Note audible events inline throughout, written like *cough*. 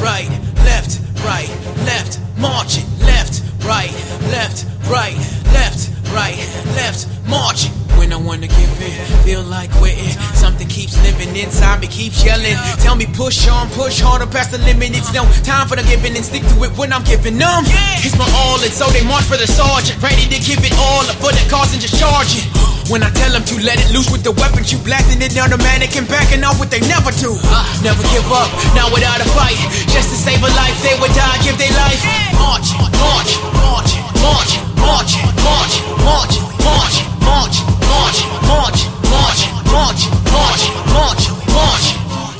right, left, right, left, marching, left, right, left, right, left, right, left, marching. When I wanna give in, feel like quitting. Something keeps living inside me, keeps yelling. Tell me push on, push harder past the limit. It's no time for the giving and stick to it when I'm giving them. It's my all, and so they march for the sergeant, ready to give it all up for the cause and just charge it. When I tell them to let it loose with the weapons, you blasting it down the mannequin, backing off what they never do. Never give up, not without a fight. Just to save a life, they would die, give their life. March, march, march, march, march, march, march, march, march, march, march, march, march, march, march, march.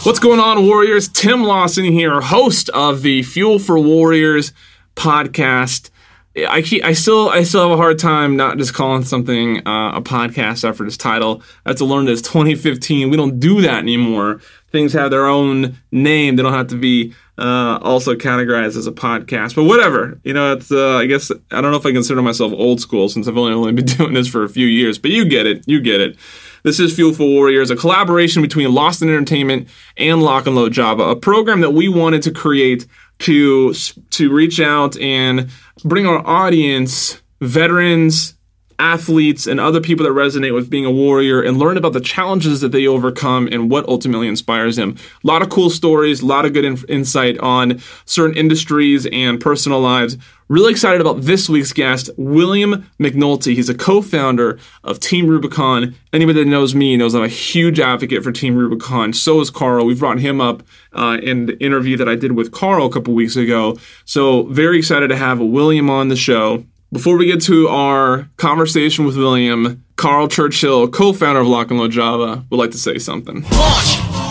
What's going on, Warriors? Tim Lawson here, host of the Fuel for Warriors podcast. I keep, I still, I still have a hard time not just calling something uh, a podcast after this title. I have to learn that it's 2015. We don't do that anymore. Things have their own name. They don't have to be uh, also categorized as a podcast. But whatever, you know, it's. Uh, I guess I don't know if I consider myself old school since I've only only been *laughs* doing this for a few years. But you get it. You get it. This is Fuel for Warriors, a collaboration between Lost in Entertainment and Lock and Load Java, a program that we wanted to create to to reach out and bring our audience, veterans, athletes, and other people that resonate with being a warrior and learn about the challenges that they overcome and what ultimately inspires them. A lot of cool stories, a lot of good in- insight on certain industries and personal lives. Really excited about this week's guest, William McNulty. He's a co-founder of Team Rubicon. Anybody that knows me knows I'm a huge advocate for Team Rubicon. So is Carl. We've brought him up uh, in the interview that I did with Carl a couple weeks ago. So very excited to have William on the show. Before we get to our conversation with William, Carl Churchill, co-founder of Lock and Load Java, would like to say something.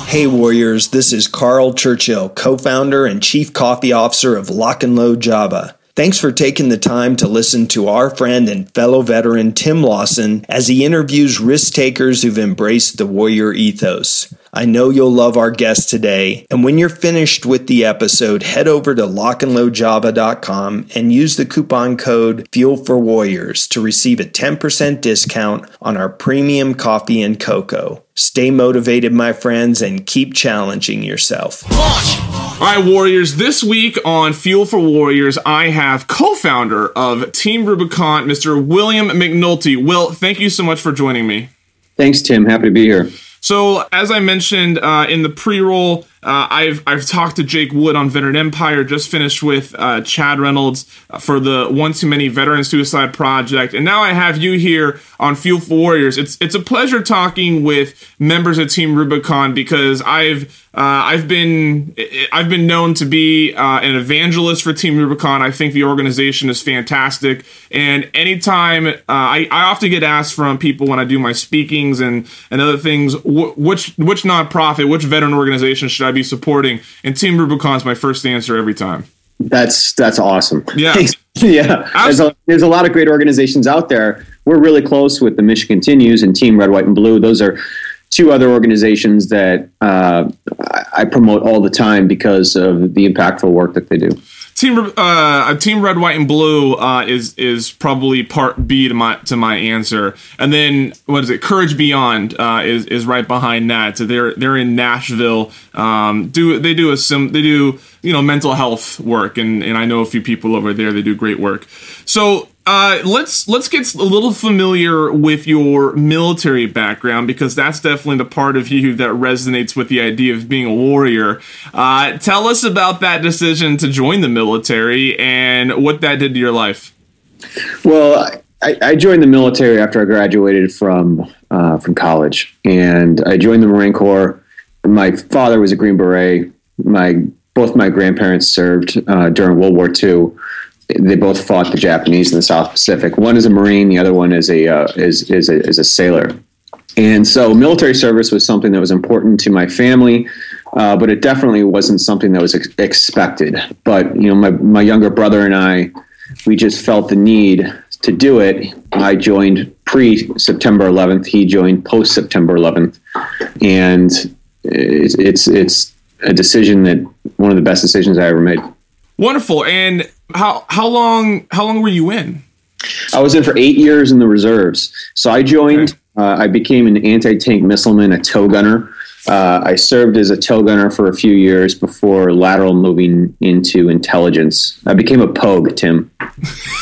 Hey Warriors, this is Carl Churchill, co-founder and chief coffee officer of Lock and Load Java. Thanks for taking the time to listen to our friend and fellow veteran Tim Lawson as he interviews risk takers who've embraced the warrior ethos. I know you'll love our guest today, and when you're finished with the episode, head over to lockandloadjava.com and use the coupon code Fuel for Warriors to receive a 10% discount on our premium coffee and cocoa. Stay motivated, my friends, and keep challenging yourself. All right, Warriors. This week on Fuel for Warriors, I have co-founder of Team Rubicon, Mr. William McNulty. Will, thank you so much for joining me. Thanks, Tim. Happy to be here. So, as I mentioned uh, in the pre-roll, uh, I've I've talked to Jake Wood on Veteran Empire. Just finished with uh, Chad Reynolds for the One Too Many Veteran Suicide Project, and now I have you here on Fuel for Warriors. It's it's a pleasure talking with members of Team Rubicon because I've uh, I've been I've been known to be uh, an evangelist for Team Rubicon. I think the organization is fantastic, and anytime uh, I, I often get asked from people when I do my speakings and and other things, wh- which which nonprofit, which veteran organization should I be supporting? And Team Rubicon is my first answer every time. That's that's awesome. Yeah, *laughs* yeah. There's a, there's a lot of great organizations out there. We're really close with the Mission Continues and Team Red, White, and Blue. Those are two other organizations that uh, I promote all the time because of the impactful work that they do. Team uh, Team Red, White, and Blue uh, is is probably part B to my to my answer, and then what is it? Courage Beyond uh, is is right behind that. So they're they're in Nashville. Um, do they do a sim? They do you know mental health work, and and I know a few people over there. They do great work. So uh, let's let's get a little familiar with your military background because that's definitely the part of you that resonates with the idea of being a warrior. Uh, tell us about that decision to join the military and what that did to your life. Well, I, I joined the military after I graduated from uh, from college, and I joined the Marine Corps. My father was a Green Beret. My both my grandparents served uh, during World War II they both fought the Japanese in the South Pacific. One is a Marine, the other one is a uh, is is a, is a sailor. And so, military service was something that was important to my family, uh, but it definitely wasn't something that was ex- expected. But you know, my my younger brother and I, we just felt the need to do it. I joined pre September 11th. He joined post September 11th, and it's, it's it's a decision that one of the best decisions I ever made. Wonderful. And how how long how long were you in? I was in for eight years in the reserves. So I joined. Okay. Uh, I became an anti tank missileman, a tow gunner. Uh, I served as a tow gunner for a few years before lateral moving into intelligence. I became a pogue, Tim. *laughs*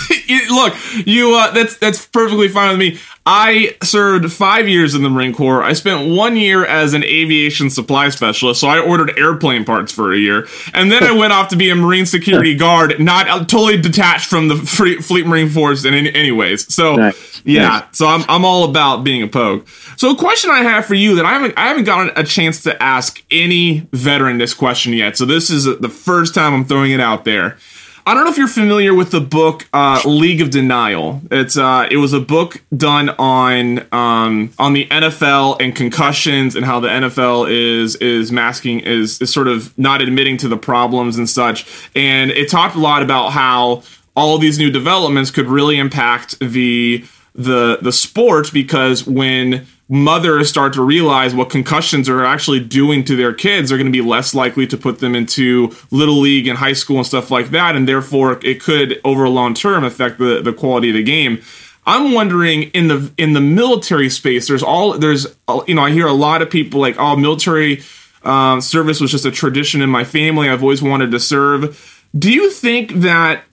*laughs* Look, you uh, that's that's perfectly fine with me. I served five years in the Marine Corps. I spent one year as an aviation supply specialist, so I ordered airplane parts for a year, and then I went off to be a Marine security *laughs* guard, not uh, totally detached from the Free, Fleet Marine Force in any, anyways. So nice. yeah, nice. so I'm I'm all about being a pogue. So a question I have for you that I haven't I haven't gotten a chance to ask any veteran this question yet. So this is the first time I'm throwing it out there. I don't know if you're familiar with the book uh, League of Denial. It's uh, it was a book done on um, on the NFL and concussions and how the NFL is is masking is is sort of not admitting to the problems and such. And it talked a lot about how all these new developments could really impact the the the sport because when mothers start to realize what concussions are actually doing to their kids, they're going to be less likely to put them into little league and high school and stuff like that, and therefore it could, over a long term, affect the, the quality of the game. I'm wondering in the in the military space, there's all there's you know I hear a lot of people like oh military um, service was just a tradition in my family. I've always wanted to serve. Do you think that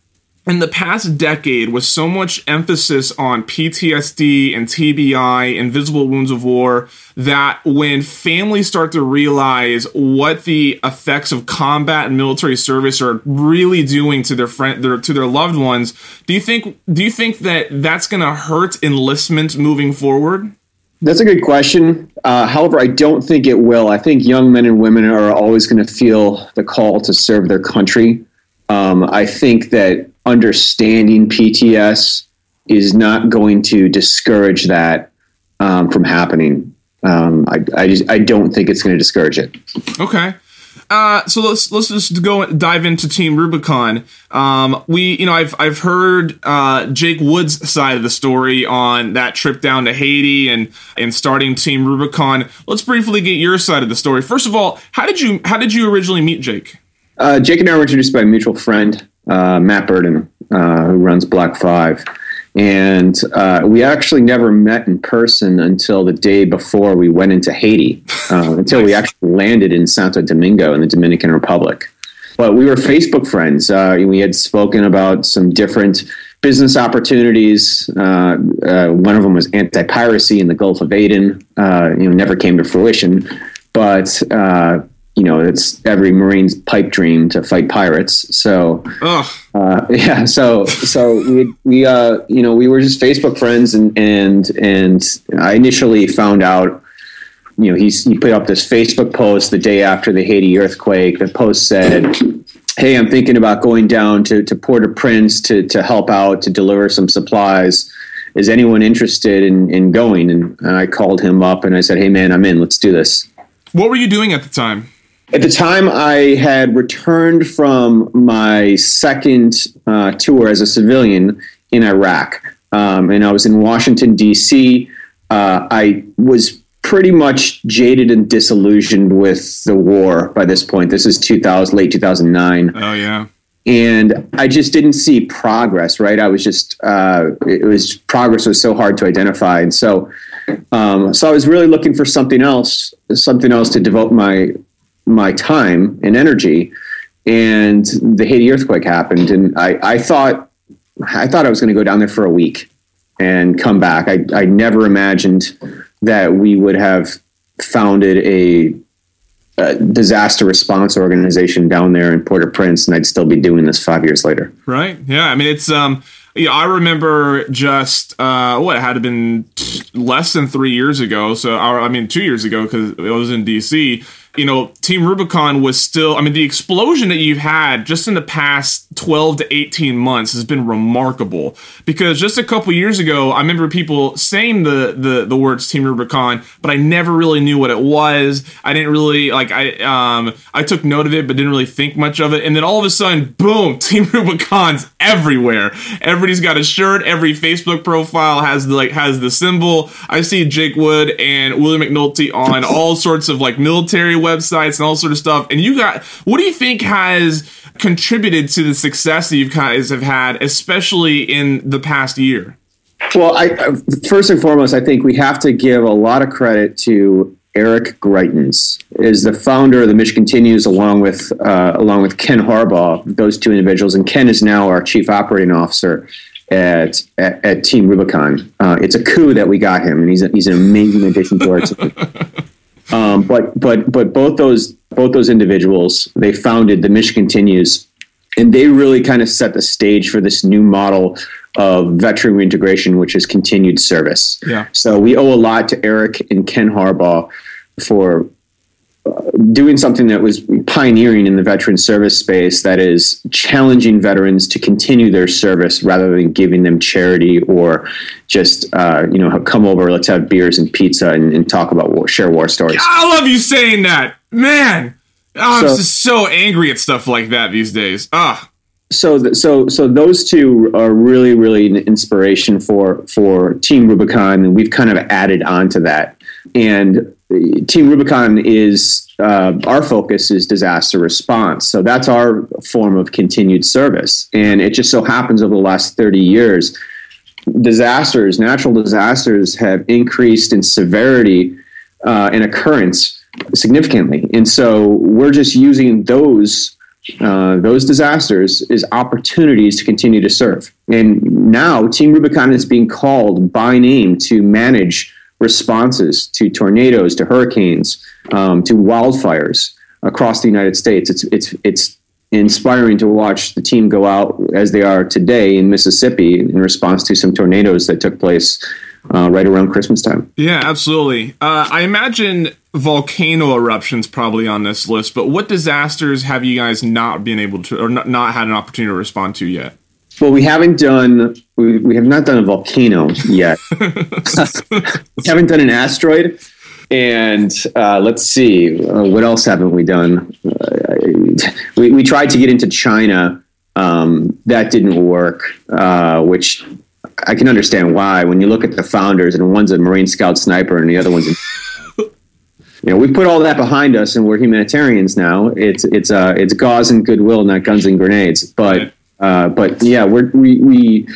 in the past decade with so much emphasis on PTSD and TBI, invisible wounds of war, that when families start to realize what the effects of combat and military service are really doing to their friend, their, to their loved ones, do you think do you think that that's going to hurt enlistment moving forward? That's a good question. Uh, however, I don't think it will. I think young men and women are always going to feel the call to serve their country. Um, I think that understanding PTS is not going to discourage that um, from happening. Um, I, I, just I don't think it's going to discourage it. Okay. Uh, so let's let's just go and dive into Team Rubicon. Um, we, you know, I've I've heard uh, Jake Wood's side of the story on that trip down to Haiti and and starting Team Rubicon. Let's briefly get your side of the story. First of all, how did you how did you originally meet Jake? Uh, Jake and I were introduced by a mutual friend uh, Matt Burden, uh, who runs Black Five. And uh, we actually never met in person until the day before we went into Haiti, uh, *laughs* until we actually landed in Santo Domingo in the Dominican Republic. But we were Facebook friends. Uh, we had spoken about some different business opportunities. Uh, one of them was anti-piracy in the Gulf of Aden. you know, never came to fruition, but you know, it's every Marine's pipe dream to fight pirates. So, uh, *laughs* yeah, so so we we uh, you know we were just Facebook friends, and and and I initially found out, you know, he's he put up this Facebook post the day after the Haiti earthquake. The post said. Hey, I'm thinking about going down to, to Port-au-Prince to, to help out, to deliver some supplies. Is anyone interested in, in going? And, and I called him up and I said, Hey, man, I'm in. Let's do this. What were you doing at the time? At the time, I had returned from my second uh, tour as a civilian in Iraq, um, and I was in Washington D.C. Uh, I was pretty much jaded and disillusioned with the war by this point. This is 2000, late 2009. Oh yeah. And I just didn't see progress. Right, I was just uh, it was progress was so hard to identify, and so um, so I was really looking for something else, something else to devote my my time and energy. And the Haiti earthquake happened, and I, I thought I thought I was going to go down there for a week and come back. I, I never imagined that we would have founded a, a, disaster response organization down there in Port-au-Prince, and I'd still be doing this five years later. Right? Yeah. I mean, it's um. Yeah, I remember just uh, what had been less than three years ago. So, I mean, two years ago because it was in DC you know, Team Rubicon was still, I mean, the explosion that you've had just in the past 12 to 18 months has been remarkable. Because just a couple years ago, I remember people saying the, the, the words Team Rubicon, but I never really knew what it was. I didn't really, like, I, um, I took note of it, but didn't really think much of it. And then all of a sudden, boom, *laughs* Team Rubicon's everywhere. Everybody's got a shirt. Every Facebook profile has the, like, has the symbol. I see Jake Wood and William McNulty on all sorts of, like, military websites and all sort of stuff. And you got what do you think has contributed to the success that you guys have had, especially in the past year? Well, I, first and foremost, I think we have to give a lot of credit to Eric Greitens is the founder of the Mission Continues, along with uh, along with Ken Harbaugh. Those two individuals, and Ken is now our chief operating officer at at, at Team Rubicon. Uh, it's a coup that we got him, and he's a, he's an amazing addition to our team. *laughs* Um, but but but both those both those individuals they founded the Mission Continues, and they really kind of set the stage for this new model of veteran reintegration, which is continued service. Yeah. So we owe a lot to Eric and Ken Harbaugh for doing something that was pioneering in the veteran service space that is challenging veterans to continue their service rather than giving them charity or just uh, you know come over let's have beers and pizza and, and talk about war, share war stories I love you saying that, man. Oh, I'm So- just so angry at stuff like that these days. Ah, so th- so so those two are really really an inspiration for for Team Rubicon, and we've kind of added on to that. And Team Rubicon is uh, our focus is disaster response, so that's our form of continued service. And it just so happens over the last thirty years, disasters, natural disasters, have increased in severity uh, and occurrence significantly, and so we're just using those uh, those disasters as opportunities to continue to serve. And now Team Rubicon is being called by name to manage responses to tornadoes, to hurricanes, um, to wildfires across the United States. It's it's it's inspiring to watch the team go out as they are today in Mississippi in response to some tornadoes that took place uh, right around Christmas time. yeah, absolutely. Uh, I imagine volcano eruptions probably on this list, but what disasters have you guys not been able to, or not, not had an opportunity to respond to yet? Well, we haven't done we, we have not done a volcano yet. *laughs* *laughs* we haven't done an asteroid, and uh, let's see uh, what else haven't we done. Uh, we we tried to get into China, um, that didn't work. Uh, which I can understand why. When you look at the founders, and one's a Marine Scout sniper, and the other one's. A, *laughs* you know, we've put all that behind us, and we're humanitarians now. It's it's uh, it's gauze and goodwill, not guns and grenades. But uh, but yeah, we we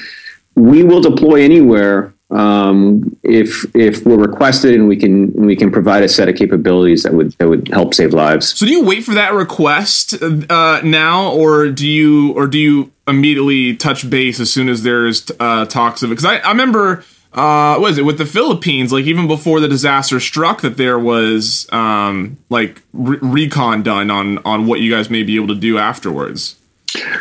we will deploy anywhere um, if if we're requested, and we can we can provide a set of capabilities that would that would help save lives. So do you wait for that request uh, now, or do you, or do you immediately touch base as soon as there's uh, talks of it? Because I, I remember, uh, what is it with the Philippines? Like even before the disaster struck, that there was um, like re- recon done on on what you guys may be able to do afterwards.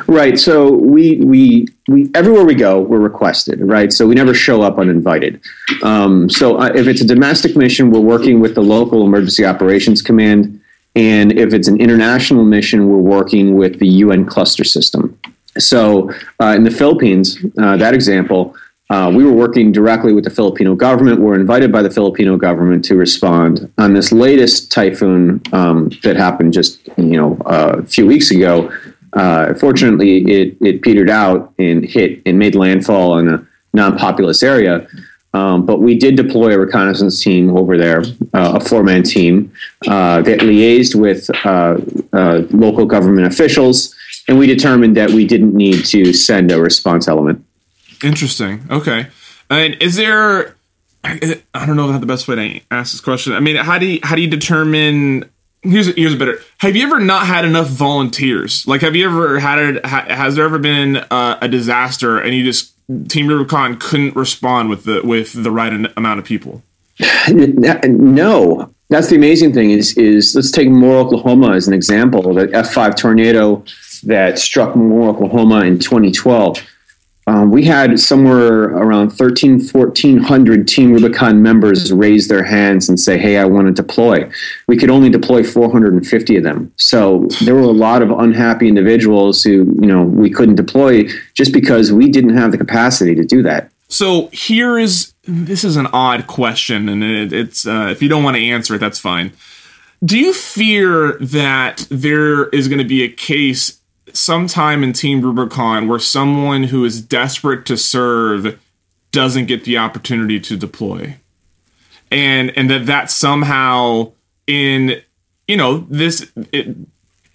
Right. So we we we everywhere we go, we're requested. Right. So we never show up uninvited. Um, so uh, if it's a domestic mission, we're working with the local emergency operations command, and if it's an international mission, we're working with the UN cluster system. So uh, in the Philippines, uh, that example. Uh, we were working directly with the Filipino government. We're invited by the Filipino government to respond on this latest typhoon um, that happened just you know a few weeks ago. Uh, fortunately, it, it petered out and hit and made landfall in a non-populous area. Um, but we did deploy a reconnaissance team over there, uh, a four-man team uh, that liaised with uh, uh, local government officials, and we determined that we didn't need to send a response element. Interesting. Okay. And is there? I don't know if that's the best way to ask this question. I mean, how do you, how do you determine? Here's here's better. Have you ever not had enough volunteers? Like, have you ever had it? Ha, has there ever been uh, a disaster and you just Team Rubicon couldn't respond with the with the right amount of people? *sighs* No, that's the amazing thing is is let's take Moore, Oklahoma as an example. The F5 tornado that struck Moore, Oklahoma in 2012. Um, we had somewhere around 13, 1400 Team Rubicon members raise their hands and say, Hey, I want to deploy. We could only deploy 450 of them. So there were a lot of unhappy individuals who, you know, we couldn't deploy just because we didn't have the capacity to do that. So here is this is an odd question, and it, it's uh, if you don't want to answer it, that's fine. Do you fear that there is going to be a case sometime in Team Rubicon where someone who is desperate to serve doesn't get the opportunity to deploy, and and that that somehow in you know this it,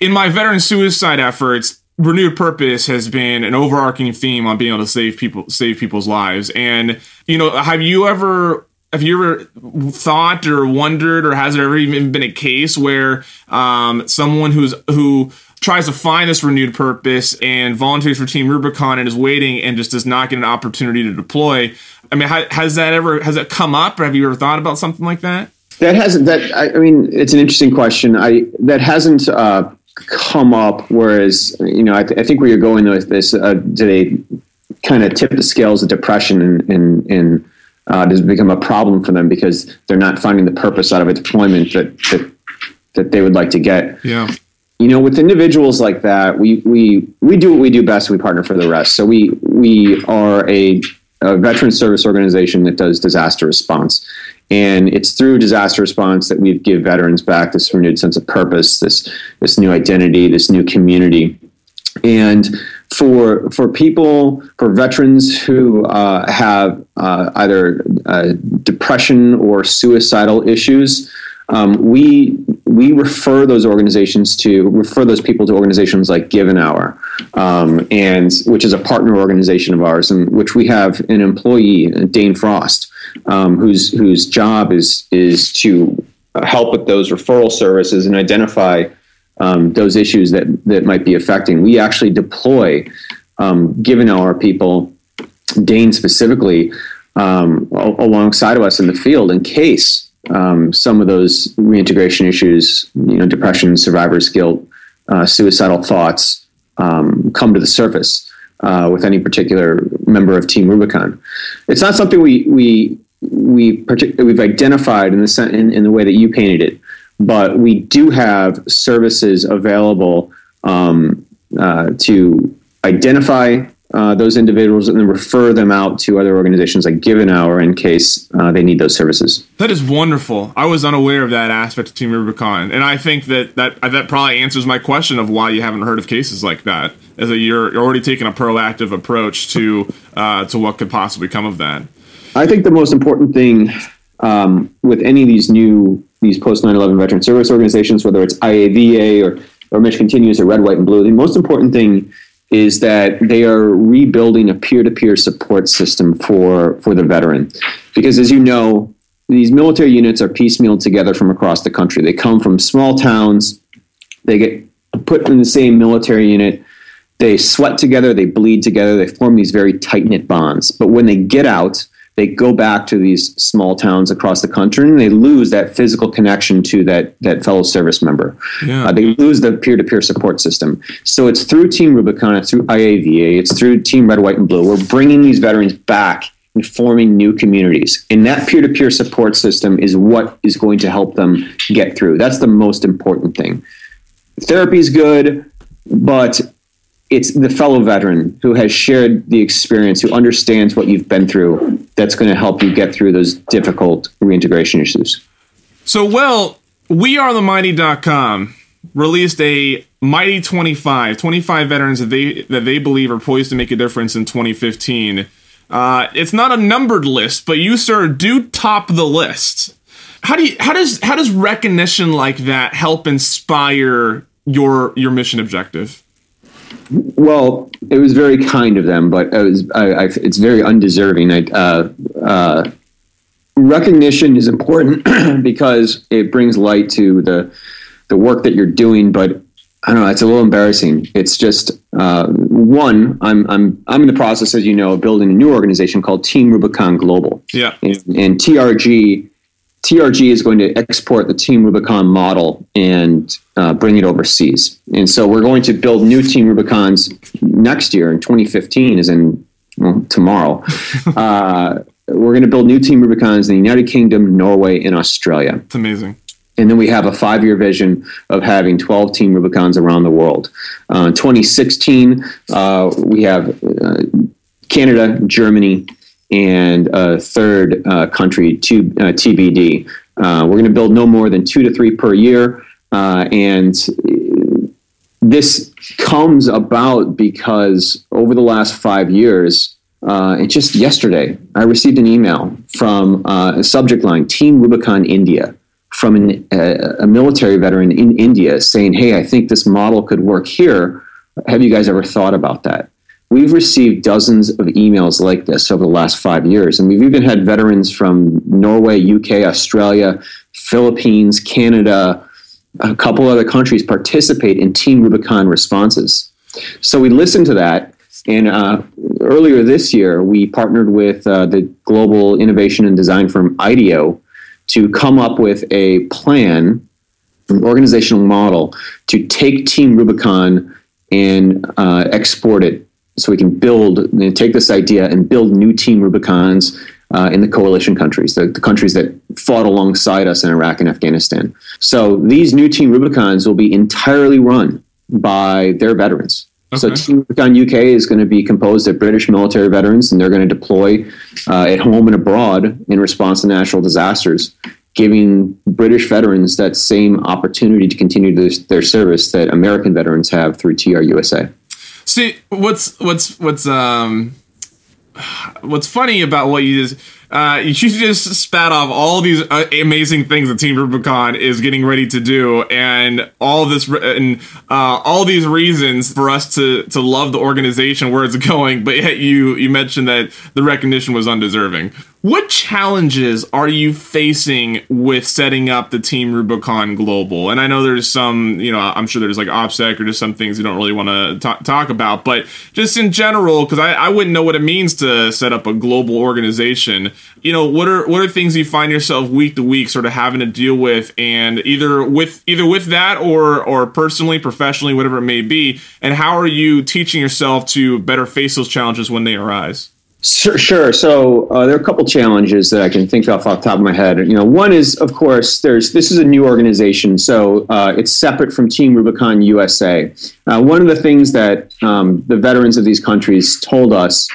in my veteran suicide efforts renewed purpose has been an overarching theme on being able to save people save people's lives. And you know have you ever have you ever thought or wondered, or has there ever even been a case where um, someone who's who tries to find this renewed purpose and volunteers for Team Rubicon and is waiting and just does not get an opportunity to deploy? I mean, has that ever has that come up, or have you ever thought about something like that? That hasn't. That I, I mean, it's an interesting question. I that hasn't uh, come up. Whereas, you know, I, th- I think where you're going with this, uh, do they kind of tip the scales of depression and and, and uh, does become a problem for them because they're not finding the purpose out of a deployment that that that they would like to get. Yeah. You know, with individuals like that, we we we do what we do best. We partner for the rest. So we we are a, a veteran service organization that does disaster response, and it's through disaster response that we give veterans back this renewed sense of purpose, this this new identity, this new community, and for for people for veterans who uh, have uh, either uh, depression or suicidal issues um, we we refer those organizations to refer those people to organizations like Give an Hour, um, and which is a partner organization of ours, and which we have an employee, Dane Frost, um, whose whose job is is to help with those referral services and identify um, those issues that that might be affecting. We actually deploy, um, Give an Hour people, Dane specifically, um, alongside of us in the field in case um, some of those reintegration issues, you know, depression, survivor's guilt, uh, suicidal thoughts, um, come to the surface. Uh, with any particular member of Team Rubicon, it's not something we we we partic- we've identified in the in, in the way that you painted it but we do have services available um, uh, to identify uh, those individuals and then refer them out to other organizations like Give an Hour in case uh, they need those services. That is wonderful. I was unaware of that aspect of Team Rubicon, and I think that that that probably answers my question of why you haven't heard of cases like that. As a you're, you're already taking a proactive approach to uh, to what could possibly come of that. I think the most important thing um, with any of these new these post 9/11 veteran service organizations, whether it's IAVA or or Mission Continues or Red, White, and Blue. The most important thing is that they are rebuilding a peer-to-peer support system for for the veteran, because as you know, these military units are piecemealed together from across the country. They come from small towns. They get put in the same military unit. They sweat together. They bleed together. They form these very tight knit bonds. But when they get out, they go back to these small towns across the country and they lose that physical connection to that that fellow service member. Yeah. Uh, they lose the peer to peer support system. So it's through Team Rubicon, it's through IAVA, it's through Team Red, White, and Blue. We're bringing these veterans back and forming new communities. And that peer to peer support system is what is going to help them get through. That's the most important thing. Therapy is good, but it's the fellow veteran who has shared the experience, who understands what you've been through, that's going to help you get through those difficult reintegration issues. So, well, we are the mighty.com released a mighty 25 25 veterans that they that they believe are poised to make a difference in 2015 uh, it's not a numbered list but you sir do top the list. How do you how does how does recognition like that help inspire your your mission objective well, it was very kind of them, but it was, I, I, it's very undeserving. I, uh, uh, recognition is important *clears throat* because it brings light to the the work that you're doing. But I don't know, it's a little embarrassing. It's just uh, one. I'm I'm I'm in the process, as you know, of building a new organization called Team Rubicon Global. Yeah, and, and TRG TRG is going to export the Team Rubicon model and uh, bring it overseas. And so we're going to build new Team Rubicons next year in 2015, is in well, tomorrow. *laughs* uh, we're going to build new Team Rubicons in the United Kingdom, Norway, and Australia. It's amazing. And then we have a five year vision of having 12 Team Rubicons around the world. Uh, 2016, uh, we have uh, Canada, Germany, and a third uh, country to uh, TBD. Uh, we're going to build no more than two to three per year, and this comes about because over the last five years, uh, and just yesterday, I received an email from uh, a subject line Team Rubicon India from an, a military veteran in India saying, Hey, I think this model could work here. Have you guys ever thought about that? We've received dozens of emails like this over the last five years. And we've even had veterans from Norway, UK, Australia, Philippines, Canada, a couple other countries participate in Team Rubicon responses. So we listened to that. And uh, earlier this year, we partnered with uh, the global innovation and design firm IDEO to come up with a plan, an organizational model to take Team Rubicon and uh, export it so we can build, you know, take this idea and build new Team Rubicons uh, in the coalition countries, the, the, countries that fought alongside us in Iraq and Afghanistan. So these new Team Rubicons will be entirely run by their veterans. Okay. So Team Rubicon UK is going to be composed of British military veterans, and they're going to deploy uh, at home and abroad in response to natural disasters, giving British veterans that same opportunity to continue their, their service that American veterans have through TRUSA. See, what's what's what's um what's funny about what you just uh, *laughs* you just spat off all these uh, amazing things that Team Rubicon is getting ready to do, and all this and uh, all these reasons for us to to love the organization where it's *laughs* going. But yet you you mentioned that the recognition was undeserving. What challenges are you facing with setting up the Team Rubicon Global? And I know there's some, you know, I'm sure there's like OPSEC or just some things you don't really want to talk about, but just in general, because I, I wouldn't know what it means to set up a global organization. You know, what are what are things you find yourself week to week sort of having to deal with, and either with either with that or or personally, professionally, whatever it may be, and how are you teaching yourself to better face those challenges when they arise? Sure. So uh, there are a couple challenges that I can think of off the top of my head. You know, one is, of course, there's this is a new organization, so uh, it's separate from Team Rubicon USA. Uh, one of the things that um, the veterans of these countries told us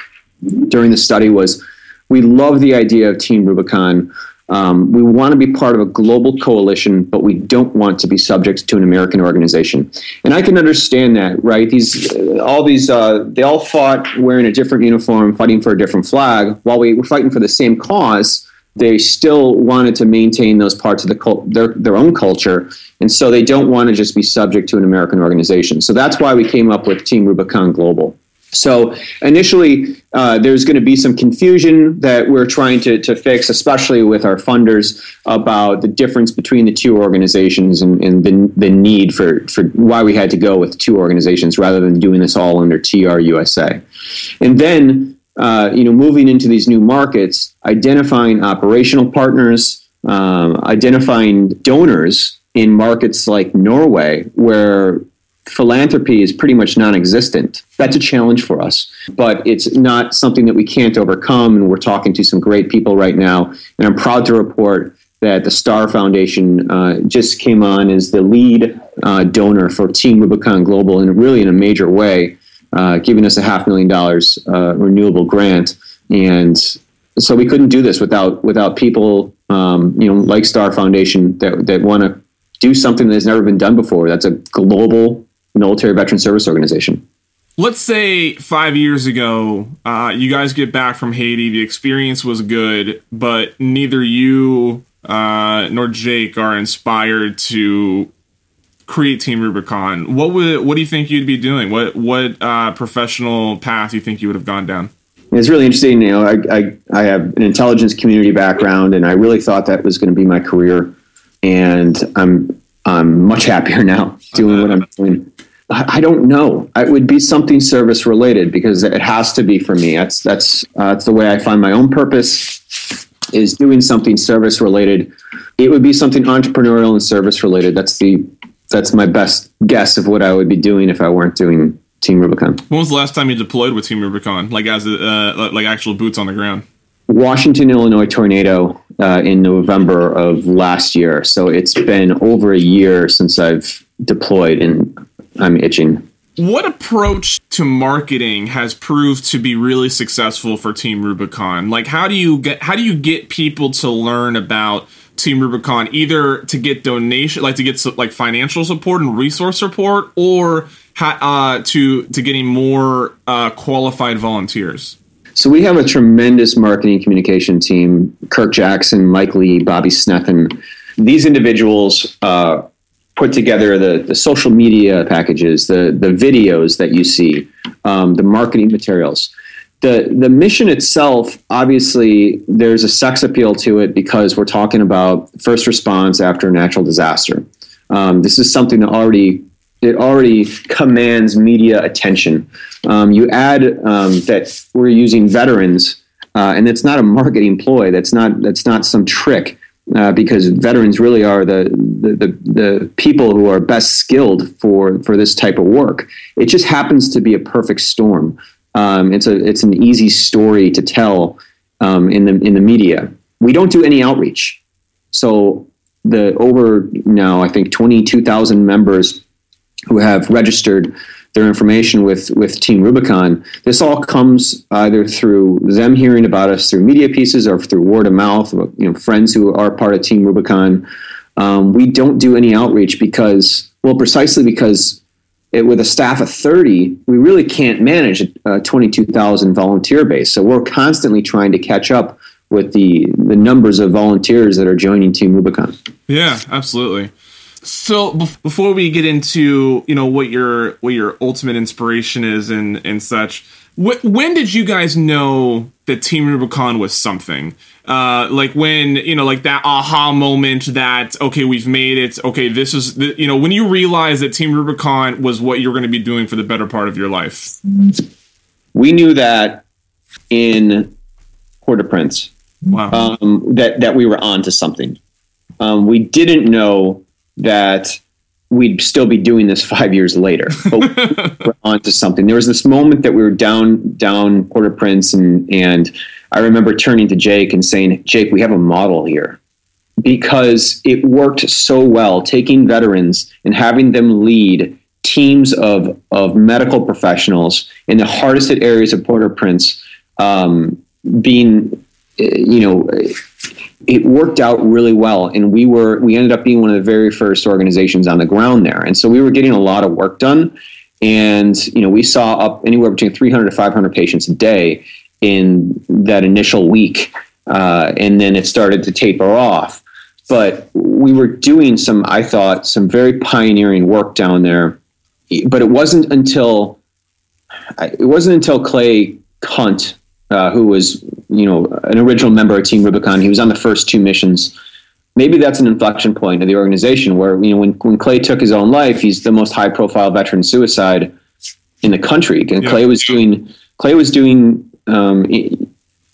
during the study was, we love the idea of Team Rubicon. Um, we want to be part of a global coalition, but we don't want to be subject to an American organization. And I can understand that, right? These, uh, all these, uh, they all fought wearing a different uniform, fighting for a different flag. While we were fighting for the same cause, they still wanted to maintain those parts of the cult, their, their own culture. And so they don't want to just be subject to an American organization. So that's why we came up with Team Rubicon Global. So initially, uh, there's going to be some confusion that we're trying to, to fix, especially with our funders, about the difference between the two organizations and, and the, the need for, for why we had to go with two organizations rather than doing this all under TRUSA. And then, uh, you know, moving into these new markets, identifying operational partners, um, identifying donors in markets like Norway, where philanthropy is pretty much non-existent. That's a challenge for us, but it's not something that we can't overcome. And we're talking to some great people right now, and I'm proud to report that the Starr Foundation uh, just came on as the lead uh, donor for Team Rubicon Global, and really in a major way, uh, giving us a half million dollars uh, renewable grant. And so we couldn't do this without without people, um, you know, like Starr Foundation that that want to do something that's never been done before. That's a global military veteran service organization. Let's say five years ago, uh, you guys get back from Haiti. The experience was good, but neither you uh, nor Jake are inspired to create Team Rubicon. What would what do you think you'd be doing? What what uh, professional path do you think you would have gone down? It's really interesting. You know, I, I, I have an intelligence community background, and I really thought that was going to be my career. And I'm I'm much happier *laughs* now doing what I'm doing. I don't know. It would be something service related because it has to be for me. That's that's uh, that's the way I find my own purpose is doing something service related. It would be something entrepreneurial and service related. That's the that's my best guess of what I would be doing if I weren't doing Team Rubicon. When was the last time you deployed with Team Rubicon, like as a, uh, like actual boots on the ground? Washington, Illinois tornado uh, in November of last year. So it's been over a year since I've deployed, and I'm itching. What approach to marketing has proved to be really successful for Team Rubicon? Like, how do you get how do you get people to learn about Team Rubicon, either to get donation, like to get like financial support and resource support, or uh, to to getting more uh, qualified volunteers? So we have a tremendous marketing communication team: Kirk Jackson, Mike Lee, Bobby Snethen. These individuals uh, put together the, the social media packages, the the videos that you see, um, the marketing materials. The, the mission itself, obviously, there's a sex appeal to it because we're talking about first response after a natural disaster. Um, this is something that already it already commands media attention. Um, you add um, that we're using veterans, uh, and it's not a marketing ploy. That's not that's not some trick. Uh, because veterans really are the, the, the the people who are best skilled for for this type of work. It just happens to be a perfect storm. Um, it's a it's an easy story to tell um, in the in the media. We don't do any outreach, so the over now I think twenty two thousand members who have registered their information with with Team Rubicon. This all comes either through them hearing about us through media pieces or through word of mouth. You know, friends who are part of Team Rubicon. Um, we don't do any outreach because, well, precisely because it, with a staff of 30, we really can't manage a 22,000 volunteer base. So we're constantly trying to catch up with the the numbers of volunteers that are joining Team Rubicon. Yeah, absolutely. So before we get into you know what your what your ultimate inspiration is and and such, wh- when did you guys know that Team Rubicon was something? Uh, like when you know like that aha moment that okay we've made it okay this is the, you know when you realize that Team Rubicon was what you're going to be doing for the better part of your life. We knew that in Port-au-Prince. Wow. Um, that that we were on to something. Um, we didn't know that we'd still be doing this five years later. But *laughs* we're onto something. There was this moment that we were down down Port-au-Prince, and and I remember turning to Jake and saying, "Jake, we have a model here." Because it worked so well, taking veterans and having them lead teams of of medical professionals in the hardest hit areas of Port-au-Prince, um, being, you know, it worked out really well and we were we ended up being one of the very first organizations on the ground there. And so we were getting a lot of work done and you know we saw up anywhere between 300 to 500 patients a day in that initial week uh, and then it started to taper off. But we were doing some i thought some very pioneering work down there but it wasn't until it wasn't until clay hunt uh, who was you know an original member of Team Rubicon. He was on the first two missions. Maybe that's an inflection point of the organization where you know when when Clay took his own life, he's the most high profile veteran suicide in the country. And yeah. Clay was doing Clay was doing um,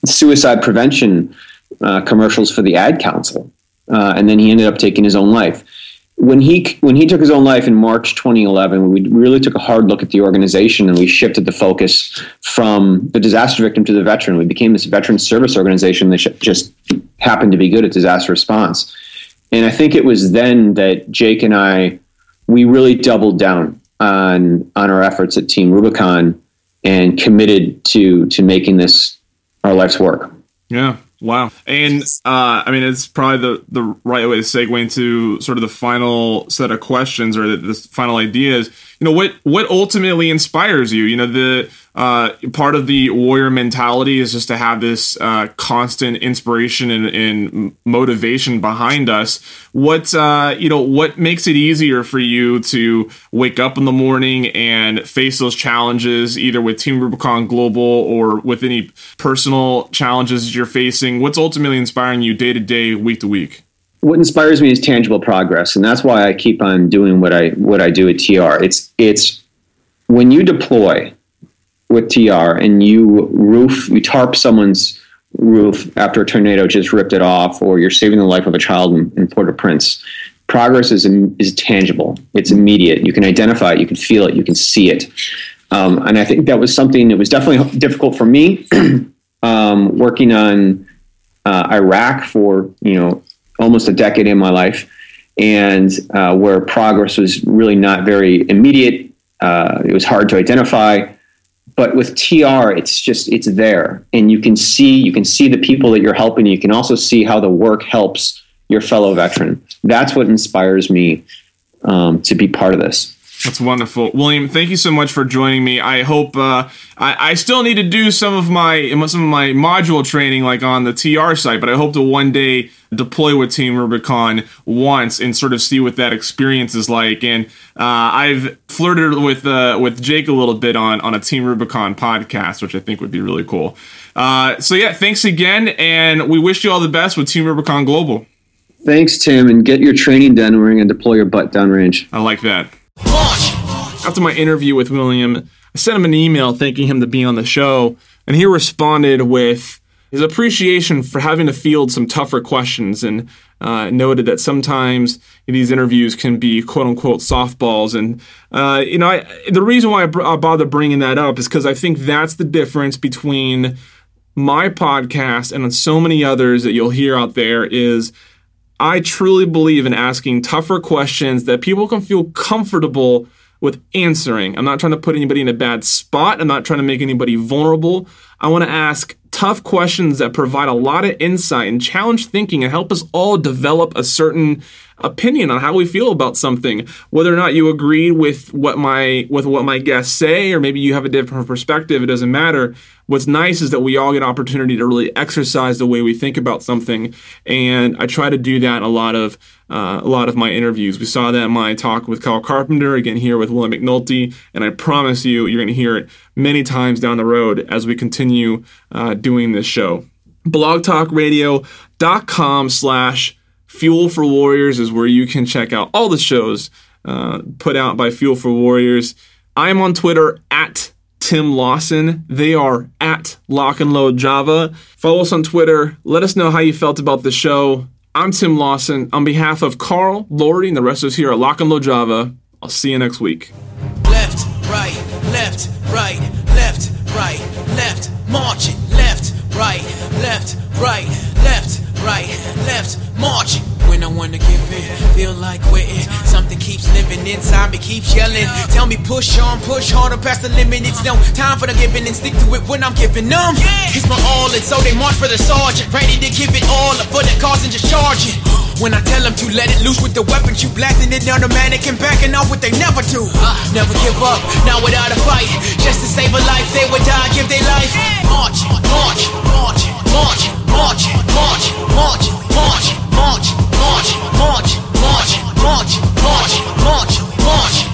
suicide prevention uh, commercials for the Ad Council, uh, and then he ended up taking his own life when he when he took his own life in March 2011, we really took a hard look at the organization and we shifted the focus from the disaster victim to the veteran. We became this veteran service organization that just happened to be good at disaster response. And I think it was then that Jake and I we really doubled down on on our efforts at Team Rubicon and committed to to making this our life's work. Yeah. Wow. And uh, I mean, it's probably the, the right way to segue into sort of the final set of questions or the, the final ideas. You know, what what ultimately inspires you? You know, the uh, part of the warrior mentality is just to have this uh, constant inspiration and, and, motivation behind us. What uh, you know, what makes it easier for you to wake up in the morning and face those challenges, either with Team Rubicon Global or with any personal challenges you're facing? What's ultimately inspiring you day to day, week to week? What inspires me is tangible progress, and that's why I keep on doing what I what I do at TR. It's it's when you deploy with TR and you roof, you tarp someone's roof after a tornado just ripped it off, or you're saving the life of a child in, in Port-au-Prince, progress is is tangible. It's immediate. You can identify it. You can feel it. You can see it. Um, and I think that was something that was definitely difficult for me, *clears throat* um, working on uh, Iraq for you know almost a decade in my life, and uh, where progress was really not very immediate. Uh, it was hard to identify but with TR, it's just it's there, and you can see you can see the people that you're helping. You can also see how the work helps your fellow veteran. That's what inspires me um, to be part of this. That's wonderful, William. Thank you so much for joining me. I hope uh, I, I still need to do some of my some of my module training, like on the TR site, but I hope to one day deploy with Team Rubicon once and sort of see what that experience is like. And uh, I've flirted with uh, with Jake a little bit on on a Team Rubicon podcast, which I think would be really cool. Uh, so yeah, thanks again, and we wish you all the best with Team Rubicon Global. Thanks, Tim, and get your training done. We're going to deploy your butt downrange. I like that. After my interview with William, I sent him an email thanking him to be on the show, and he responded with his appreciation for having to field some tougher questions and uh, noted that sometimes these interviews can be quote unquote softballs. And, uh, you know, I, the reason why I, I bother bringing that up is because I think that's the difference between my podcast and so many others that you'll hear out there is I truly believe in asking tougher questions that people can feel comfortable with answering. I'm not trying to put anybody in a bad spot. I'm not trying to make anybody vulnerable. I want to ask tough questions that provide a lot of insight and challenge thinking and help us all develop a certain opinion on how we feel about something whether or not you agree with what my with what my guests say or maybe you have a different perspective it doesn't matter. What's nice is that we all get opportunity to really exercise the way we think about something and i try to do that in a lot of uh, a lot of my interviews. We saw that in my talk with Kyle Carpenter again here with William McNulty and I promise you you're going to hear it many times down the road as we continue uh, doing this show. Blogtalkradio.com slash Fuel for Warriors is where you can check out all the shows uh, put out by Fuel for Warriors. I'm on Twitter at Tim Lawson. They are at Lock and Load Java. Follow us on Twitter. Let us know how you felt about the show. I'm Tim Lawson. On behalf of Carl, Lori, and the rest of us here at Lock and Load Java, I'll see you next week. Left, right, left, right, left, right, left. Marching. Left, right, left, right, left, right, left, march. When I wanna give in, feel like quitting. Something keeps living inside me, keeps yelling. Tell me push on, push harder past the limit. It's no time for the giving and stick to it when I'm giving them. It's my all, and so they march for the sergeant. Ready to give it all up for the cause and just charge it. When I tell them to let it loose with the weapons, you blasting it automatic and backing off what they never do. Uh. Never give up, not without a fight. Just to save a life, they would die, give their life. March, march, march, march, march. monte, monte, monte, monte, monte, monte, monte, monte, monte, monte, monte.